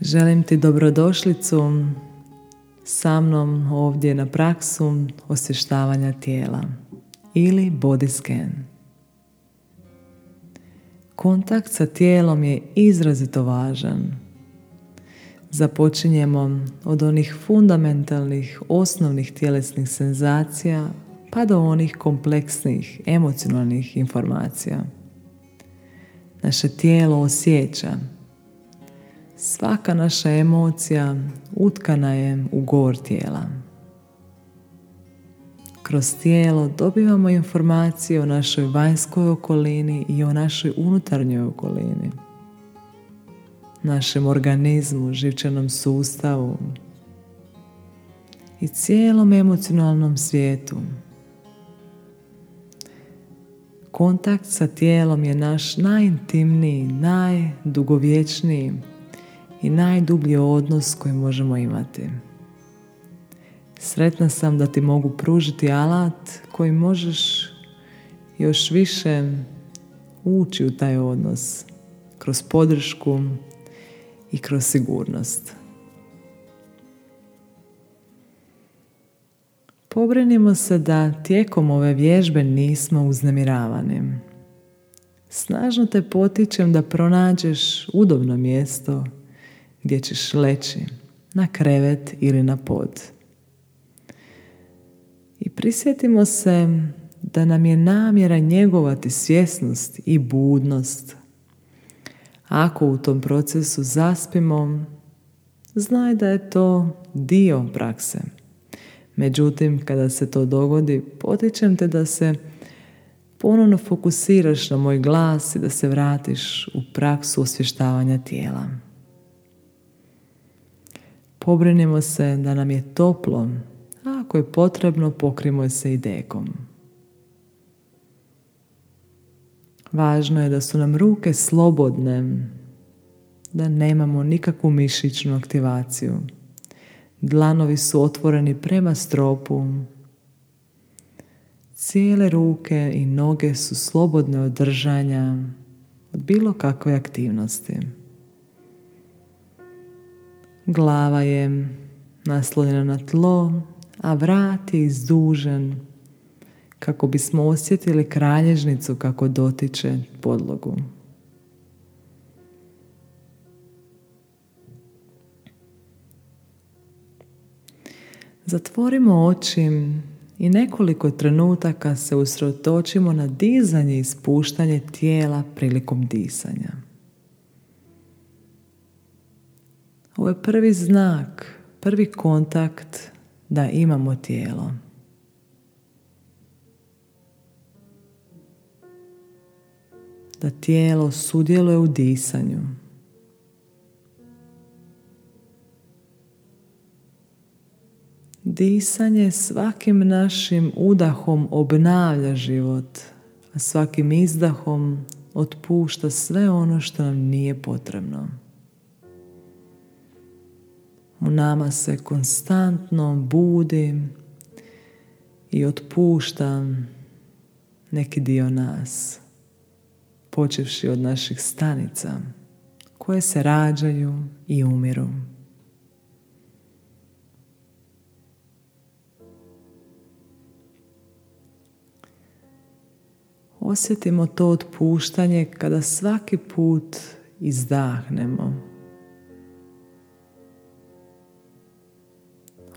Želim ti dobrodošlicu sa mnom ovdje na praksu osvještavanja tijela ili body scan. Kontakt sa tijelom je izrazito važan. Započinjemo od onih fundamentalnih, osnovnih tjelesnih senzacija pa do onih kompleksnih, emocionalnih informacija. Naše tijelo osjeća Svaka naša emocija utkana je u gor tijela. Kroz tijelo dobivamo informacije o našoj vanjskoj okolini i o našoj unutarnjoj okolini. Našem organizmu, živčanom sustavu i cijelom emocionalnom svijetu. Kontakt sa tijelom je naš najintimniji, najdugovječniji i najdublji odnos koji možemo imati. Sretna sam da ti mogu pružiti alat koji možeš još više ući u taj odnos kroz podršku i kroz sigurnost. Pobrinimo se da tijekom ove vježbe nismo uznemiravani. Snažno te potičem da pronađeš udobno mjesto gdje ćeš leći na krevet ili na pod. I prisjetimo se da nam je namjera njegovati svjesnost i budnost. Ako u tom procesu zaspimo, znaj da je to dio prakse. Međutim, kada se to dogodi, potičem te da se ponovno fokusiraš na moj glas i da se vratiš u praksu osvještavanja tijela. Pobrinimo se da nam je toplo, a ako je potrebno pokrimo se i dekom. Važno je da su nam ruke slobodne, da nemamo nikakvu mišićnu aktivaciju. Dlanovi su otvoreni prema stropu. Cijele ruke i noge su slobodne od držanja, od bilo kakve aktivnosti. Glava je naslonjena na tlo, a vrat je izdužen kako bismo osjetili kralježnicu kako dotiče podlogu. Zatvorimo oči i nekoliko trenutaka se usredotočimo na dizanje i spuštanje tijela prilikom disanja. Ovo je prvi znak, prvi kontakt da imamo tijelo. Da tijelo sudjeluje u disanju. Disanje svakim našim udahom obnavlja život, a svakim izdahom otpušta sve ono što nam nije potrebno. U nama se konstantno budi i otpuštam neki dio nas, počevši od naših stanica koje se rađaju i umiru. Osjetimo to otpuštanje kada svaki put izdahnemo.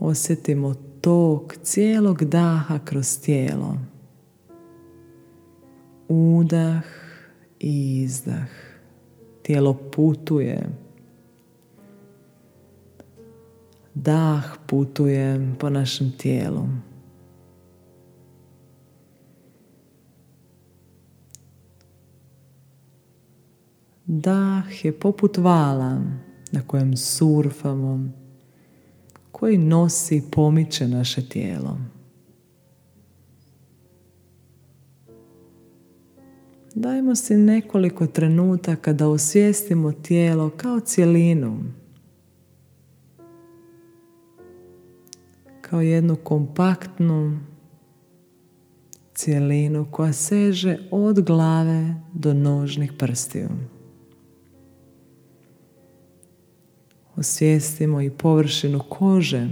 Osjetimo tok cijelog daha kroz tijelo. Udah i izdah. Tijelo putuje. Dah putuje po našem tijelu. Dah je poput vala na kojem surfamo koji nosi pomiče naše tijelo. Dajmo si nekoliko trenutaka da osvijestimo tijelo kao cjelinu. Kao jednu kompaktnu cjelinu koja seže od glave do nožnih prstiju. Osvijestimo i površinu kože,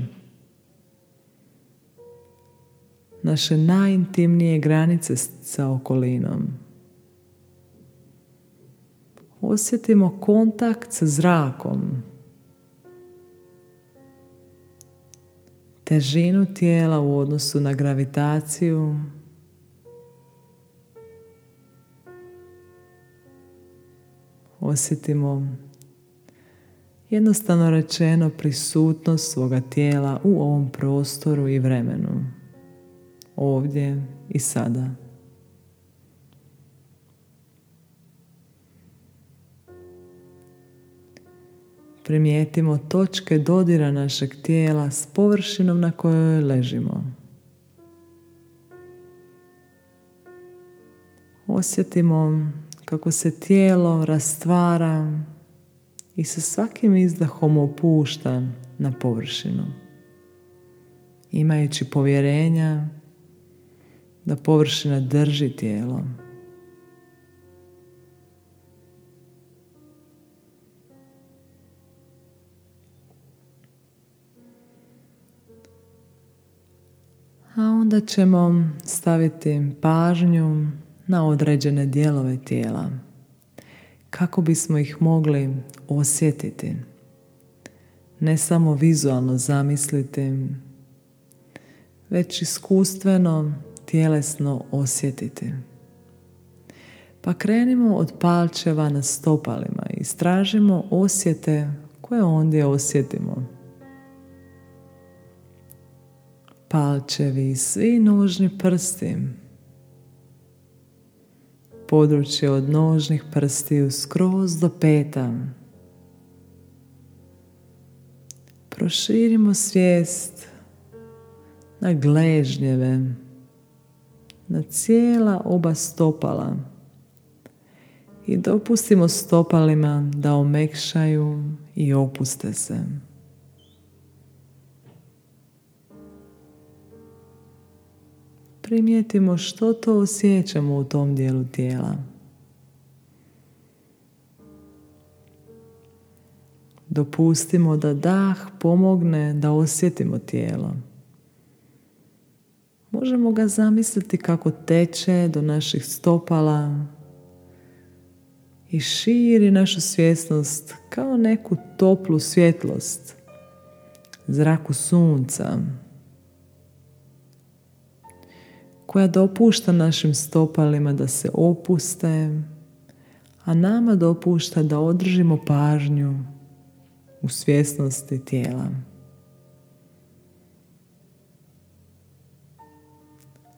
naše najintimnije granice sa okolinom. Osjetimo kontakt sa zrakom, težinu tijela u odnosu na gravitaciju, osjetimo jednostavno rečeno prisutnost svoga tijela u ovom prostoru i vremenu, ovdje i sada. Primijetimo točke dodira našeg tijela s površinom na kojoj ležimo. Osjetimo kako se tijelo rastvara i sa svakim izdahom opušta na površinu. Imajući povjerenja da površina drži tijelo. A onda ćemo staviti pažnju na određene dijelove tijela kako bismo ih mogli osjetiti. Ne samo vizualno zamisliti, već iskustveno, tjelesno osjetiti. Pa krenimo od palčeva na stopalima i stražimo osjete koje ondje osjetimo. Palčevi i svi nužni prsti područje od nožnih prstiju skroz do peta. Proširimo svijest na gležnjeve, na cijela oba stopala i dopustimo stopalima da omekšaju i opuste se. Primijetimo što to osjećamo u tom dijelu tijela. Dopustimo da dah pomogne da osjetimo tijelo. Možemo ga zamisliti kako teče do naših stopala i širi našu svjesnost kao neku toplu svjetlost zraku sunca koja dopušta našim stopalima da se opuste, a nama dopušta da održimo pažnju u svjesnosti tijela.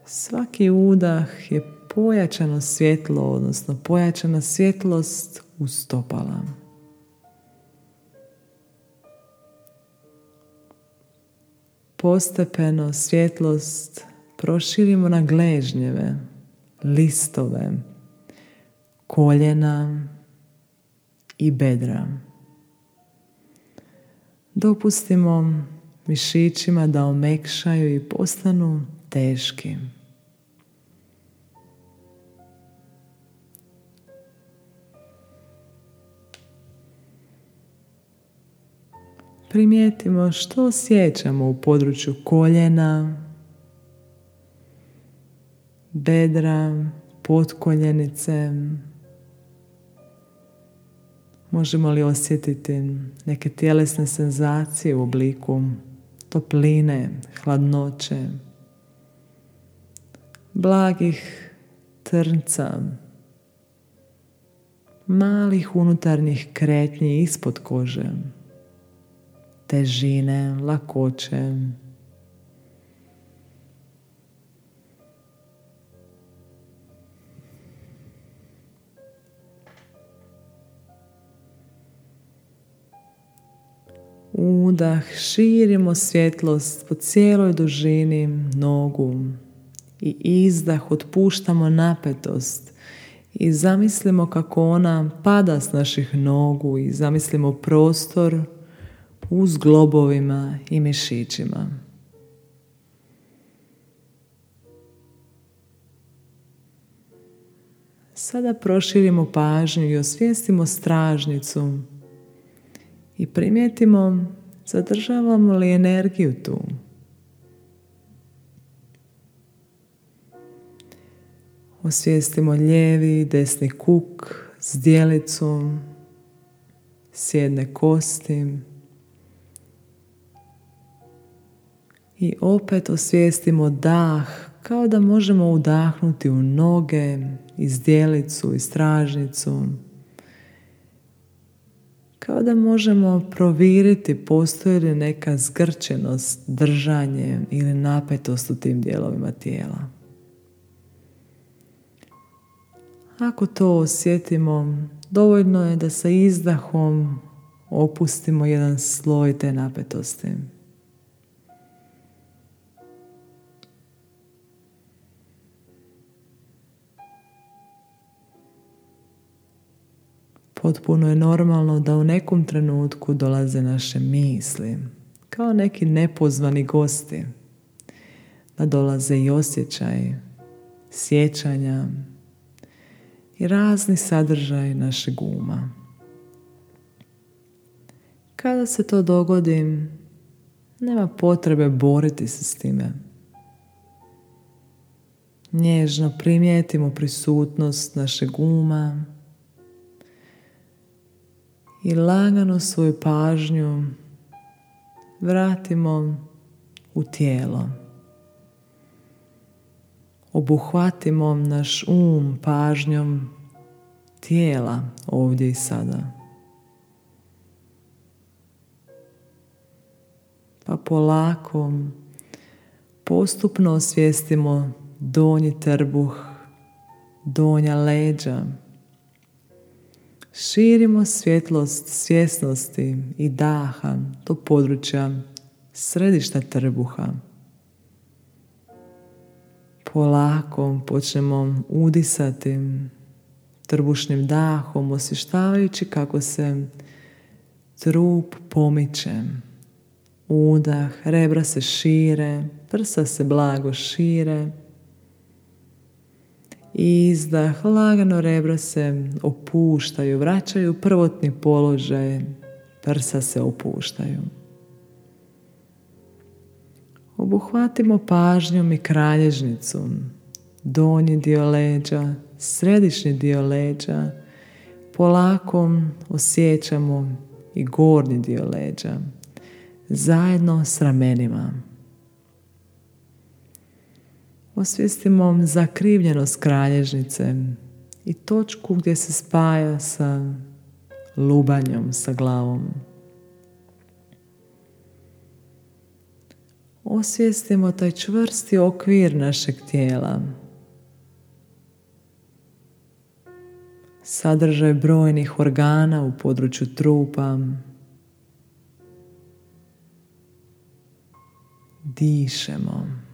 Svaki udah je pojačano svjetlo, odnosno pojačana svjetlost u stopala. Postepeno svjetlost proširimo na gležnjeve, listove, koljena i bedra. Dopustimo mišićima da omekšaju i postanu teški. Primijetimo što osjećamo u području koljena, bedra, potkoljenice. Možemo li osjetiti neke tjelesne senzacije u obliku topline, hladnoće, blagih trnca, malih unutarnjih kretnji ispod kože, težine, lakoće, Udah, širimo svjetlost po cijeloj dužini nogu i izdah otpuštamo napetost i zamislimo kako ona pada s naših nogu i zamislimo prostor uz globovima i mišićima. Sada proširimo pažnju i osvijestimo stražnicu I primijetimo zadržavamo li energiju tu. Osvijestimo lijevi i desni kuk s dijelicom, s jedne kosti. I opet osvijestimo dah kao da možemo udahnuti u noge, izdjelicu i stražnicu. Kao da možemo proviriti postoji li neka zgrčenost, držanje ili napetost u tim dijelovima tijela. Ako to osjetimo, dovoljno je da sa izdahom opustimo jedan sloj te napetosti. Potpuno je normalno da u nekom trenutku dolaze naše misli, kao neki nepozvani gosti, da dolaze i osjećaj, sjećanja i razni sadržaj našeg uma. Kada se to dogodi, nema potrebe boriti se s time. Nježno primijetimo prisutnost našeg uma, i lagano svoju pažnju vratimo u tijelo. Obuhvatimo naš um pažnjom tijela ovdje i sada. Pa polako, postupno osvijestimo donji trbuh, donja leđa, Širimo svjetlost svjesnosti i daha do područja središta trbuha. Polako počnemo udisati trbušnim dahom, osještavajući kako se trup pomiče. Udah, rebra se šire, prsa se blago šire, Izdah, lagano rebra se opuštaju, vraćaju prvotni položaj, prsa se opuštaju. Obuhvatimo pažnjom i kralježnicu, donji dio leđa, središnji dio leđa, polako osjećamo i gornji dio leđa, zajedno s ramenima. Osvijestimo zakrivljenost kralježnice i točku gdje se spaja sa lubanjom, sa glavom. Osvijestimo taj čvrsti okvir našeg tijela. Sadržaj brojnih organa u području trupa. Dišemo.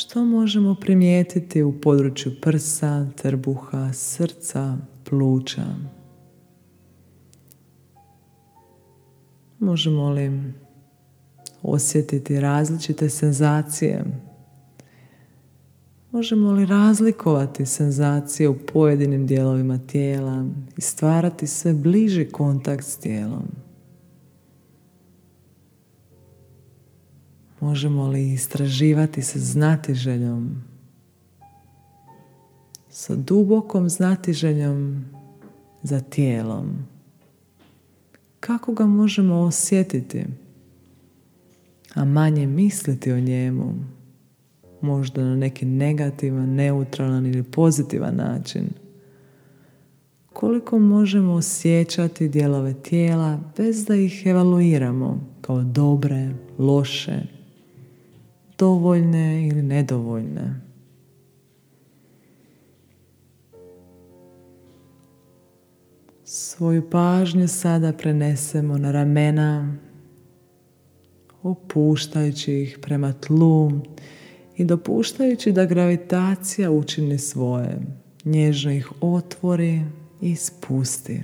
Što možemo primijetiti u području prsa, trbuha, srca, pluća? Možemo li osjetiti različite senzacije? Možemo li razlikovati senzacije u pojedinim dijelovima tijela i stvarati sve bliži kontakt s tijelom? Možemo li istraživati sa znatiželjom, sa dubokom znatiželjom za tijelom? Kako ga možemo osjetiti, a manje misliti o njemu, možda na neki negativan, neutralan ili pozitivan način? Koliko možemo osjećati dijelove tijela bez da ih evaluiramo kao dobre, loše, dovoljne ili nedovoljne. Svoju pažnju sada prenesemo na ramena, opuštajući ih prema tlu i dopuštajući da gravitacija učini svoje. Nježno ih otvori i spusti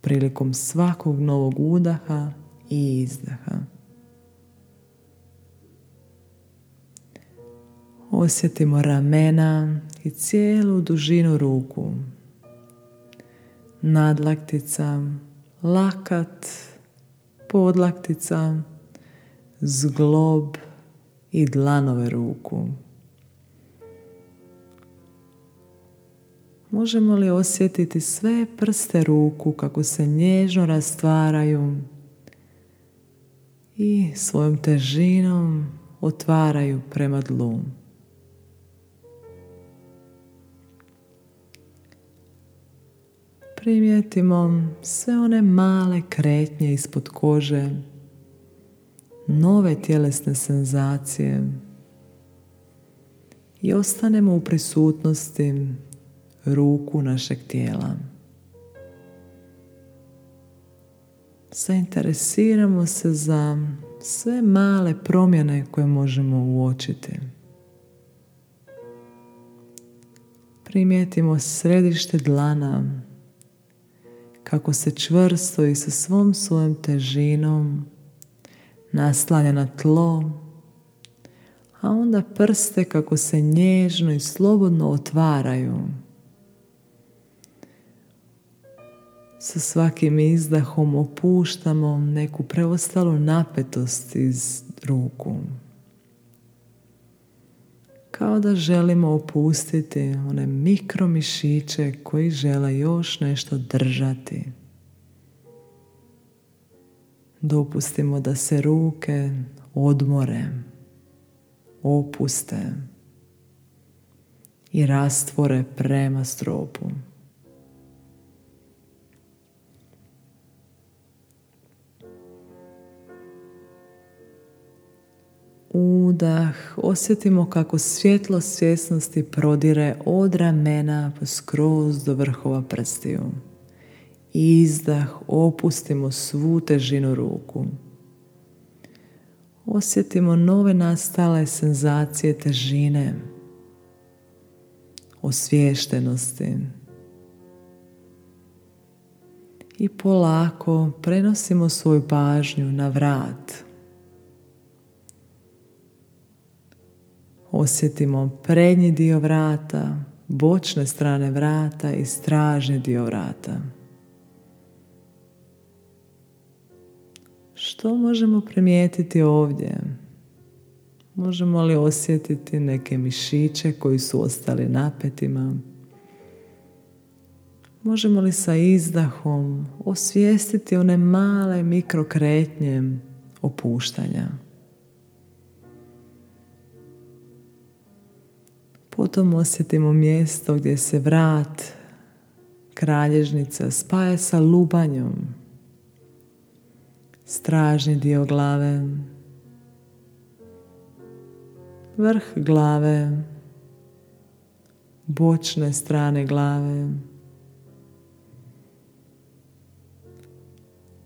prilikom svakog novog udaha i izdaha. Osjetimo ramena i cijelu dužinu ruku. nadlaktica, lakat, podlaktica, zglob i dlanove ruku. Možemo li osjetiti sve prste ruku kako se nježno rastvaraju i svojom težinom otvaraju prema dlu. Primijetimo sve one male kretnje ispod kože, nove tjelesne senzacije i ostanemo u prisutnosti ruku našeg tijela. Zainteresiramo se za sve male promjene koje možemo uočiti. Primijetimo središte dlana kako se čvrsto i sa svom svojom težinom naslanja na tlo, a onda prste kako se nježno i slobodno otvaraju. Sa svakim izdahom opuštamo neku preostalu napetost iz ruku. Kao da želimo opustiti one mikromišiće koji žele još nešto držati. Dopustimo da se ruke odmore, opuste i rastvore prema stropu. Udah, osjetimo kako svjetlo svjesnosti prodire od ramena skroz do vrhova prstiju. Izdah, opustimo svu težinu ruku. Osjetimo nove nastale senzacije težine, osviještenosti. I polako prenosimo svoju pažnju na vrat. Osjetimo prednji dio vrata, bočne strane vrata i stražni dio vrata. Što možemo primijetiti ovdje? Možemo li osjetiti neke mišiće koji su ostali napetima? Možemo li sa izdahom osvijestiti one male mikrokretnje opuštanja? Potom osjetimo mjesto gdje se vrat, kralježnica spaja sa lubanjom. Stražni dio glave, vrh glave, bočne strane glave,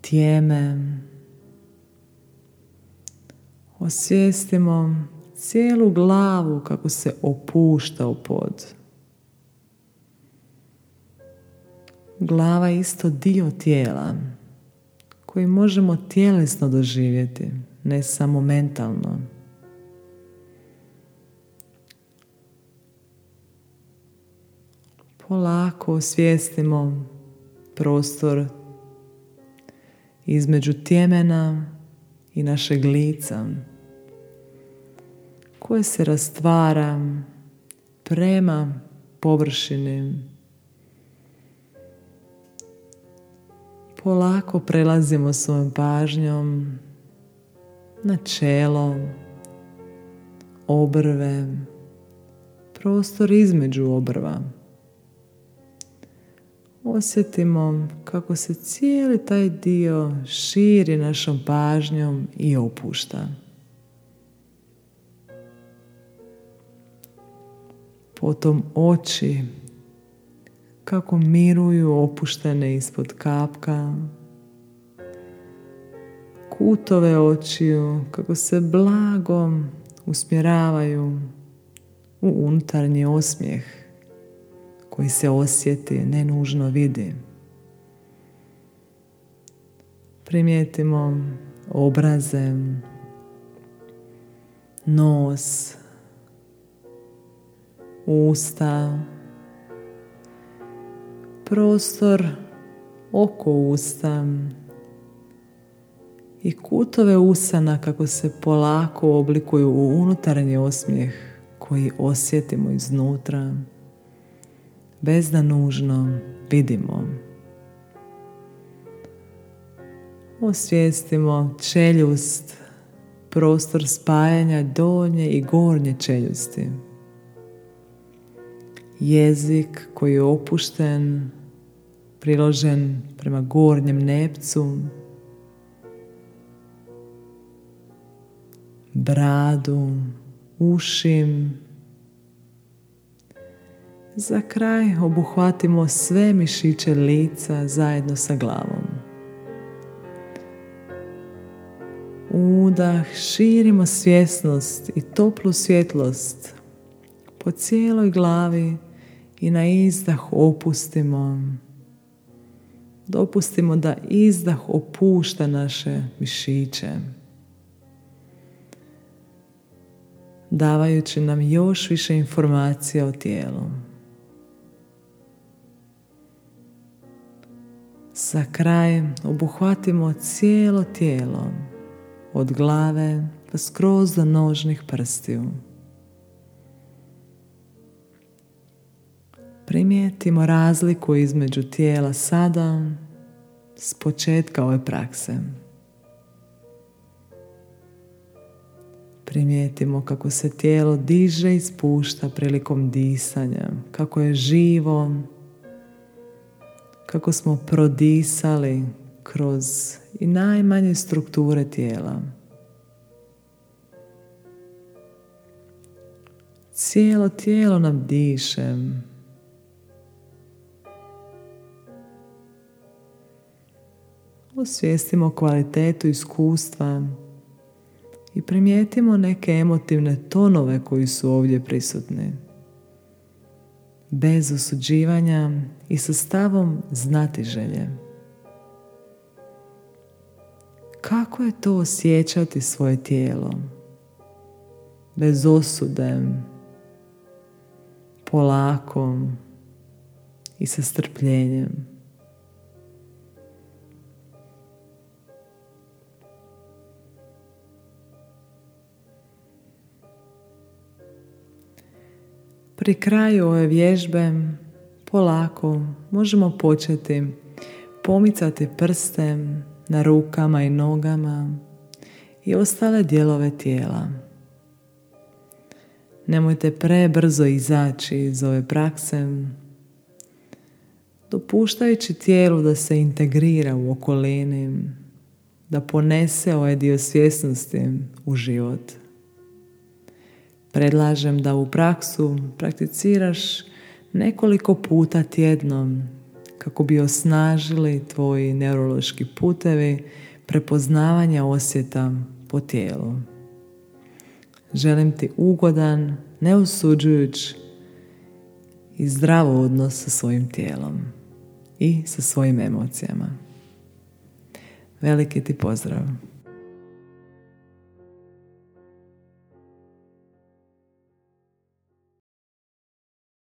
tijeme. Osvijestimo cijelu glavu kako se opušta u pod. Glava je isto dio tijela koji možemo tjelesno doživjeti, ne samo mentalno. Polako osvijestimo prostor između tjemena i našeg lica koje se rastvara prema površini. Polako prelazimo svojom pažnjom na čelo, obrve, prostor između obrva. Osjetimo kako se cijeli taj dio širi našom pažnjom i opušta. Potom oči kako miruju opuštene ispod kapka, kutove očiju kako se blago usmjeravaju u unutarnji osmijeh koji se osjeti, ne nužno vidi. Primijetimo obraze, nos, usta, prostor oko usta i kutove usana kako se polako oblikuju u unutarnji osmijeh koji osjetimo iznutra bez da nužno vidimo. Osvijestimo čeljust, prostor spajanja donje i gornje čeljusti. Jezik koji je opušten, priložen prema gornjem nepcu, bradu, ušim. Za kraj obuhvatimo sve mišiće lica zajedno sa glavom. Udah, širimo svjesnost i toplu svjetlost po cijeloj glavi i na izdah opustimo. Dopustimo da izdah opušta naše mišiće. Davajući nam još više informacija o tijelu. Za kraj obuhvatimo cijelo tijelo od glave pa skroz do nožnih prstiju. Primijetimo razliku između tijela sada s početka ove prakse. Primijetimo kako se tijelo diže i spušta prilikom disanja, kako je živo, kako smo prodisali kroz i najmanje strukture tijela. Cijelo tijelo nam diše. Osvijestimo kvalitetu iskustva i primijetimo neke emotivne tonove koji su ovdje prisutni. Bez osuđivanja i sa stavom znati želje. Kako je to osjećati svoje tijelo? Bez osude, polako i sa strpljenjem. Pri kraju ove vježbe polako možemo početi pomicati prstem na rukama i nogama i ostale dijelove tijela. Nemojte prebrzo izaći iz ove prakse, dopuštajući tijelu da se integrira u okolini, da ponese ovaj dio svjesnosti u život. Predlažem da u praksu prakticiraš nekoliko puta tjedno kako bi osnažili tvoji neurološki putevi prepoznavanja osjeta po tijelu. Želim ti ugodan, neosuđujuć i zdravo odnos sa svojim tijelom i sa svojim emocijama. Veliki ti pozdrav!